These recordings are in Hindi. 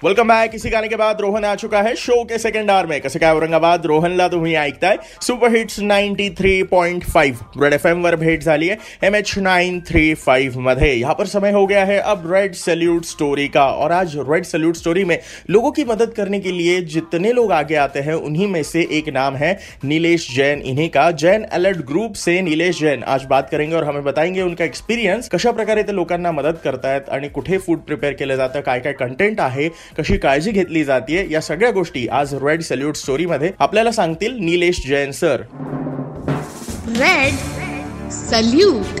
वेलकम बैक इसी गाने के बाद रोहन आ चुका है शो के सेकंड आवर में। कसं काय औरंगाबाद रोहनला तुम्ही ऐकताय super hits ninety three point five red FM M वर भेट झाली है। M H nine three five मध्ये यहाँ पर समय हो गया है अब रेड सैल्यूट स्टोरी का। और आज रेड सैल्यूट स्टोरी में लोगों की मदद करने के लिए जितने लोग आगे आते हैं, उन्हीं में से एक नाम है नीलेश जैन। इन्हीं का जैन अलर्ट ग्रुप से नीलेश जैन। आज बात करेंगे और हमें बताएँगे उनका एक्सपिरियन्स कशा प्रकारे ते लोकांना मदत करतायत आणि कुठे फ़ूड प्रिपेअर केलं जातं काय काय कंटेंट आहे कशी काळजी घेतली जाते या सगळ्या गोष्टी आज रेड सल्यूट स्टोरी मध्ये आपल्याला सांगतील Nilesh Jain sir. Red salute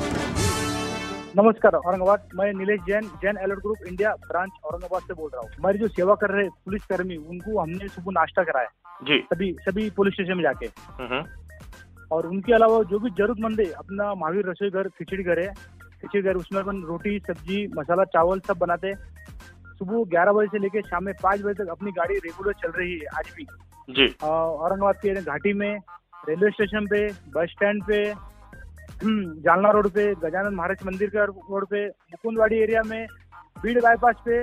नमस्कार औरंगाबाद. मैं Nilesh Jain Jain alert group India branch Aurangabad से बोल रहा हूँ। हमारी जो सेवा कर रहे पुलिस कर्मी उनको हमने सुबह नाश्ता कराया। जी। सभी सभी पुलिस स्टेशन में जाके। और उनके अलावा जो भी जरूरतमंद है अपना महावीर रसोई घर खिचड़ी घर है खिचड़ी घर उसमें अपन रोटी सब्जी मसाला चावल सब बनाते। सुबह ग्यारह बजे से लेकर शाम में पाँच बजे तक अपनी गाड़ी रेगुलर चल रही है आज भी। जी। औरंगाबाद के घाटी में रेलवे स्टेशन पे बस स्टैंड पे जालना रोड पे गजानन महाराज मंदिर के रोड पे मुकुंदवाड़ी एरिया में भीड़ बाईपास पे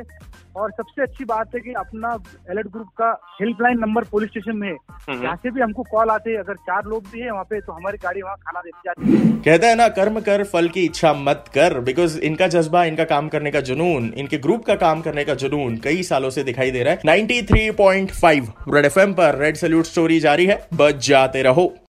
और सबसे अच्छी बात है कि अपना अलर्ट ग्रुप का हेल्पलाइन नंबर पुलिस स्टेशन में है। हम्म। यहाँ से भी हमको कॉल आते हैं अगर चार लोग भी है वहाँ पे तो हमारी गाड़ी वहाँ खाना देती जाती है। कहते हैं ना कर्म कर फल की इच्छा मत कर बिकॉज़ इनका जज्बा इनका काम करने का जुनून इनके ग्रुप का काम करने का जुनून कई सालों से दिखाई दे रहा है। 93.5 रेड एफएम पर रेड सल्यूट स्टोरी जारी है। बच जाते रहो।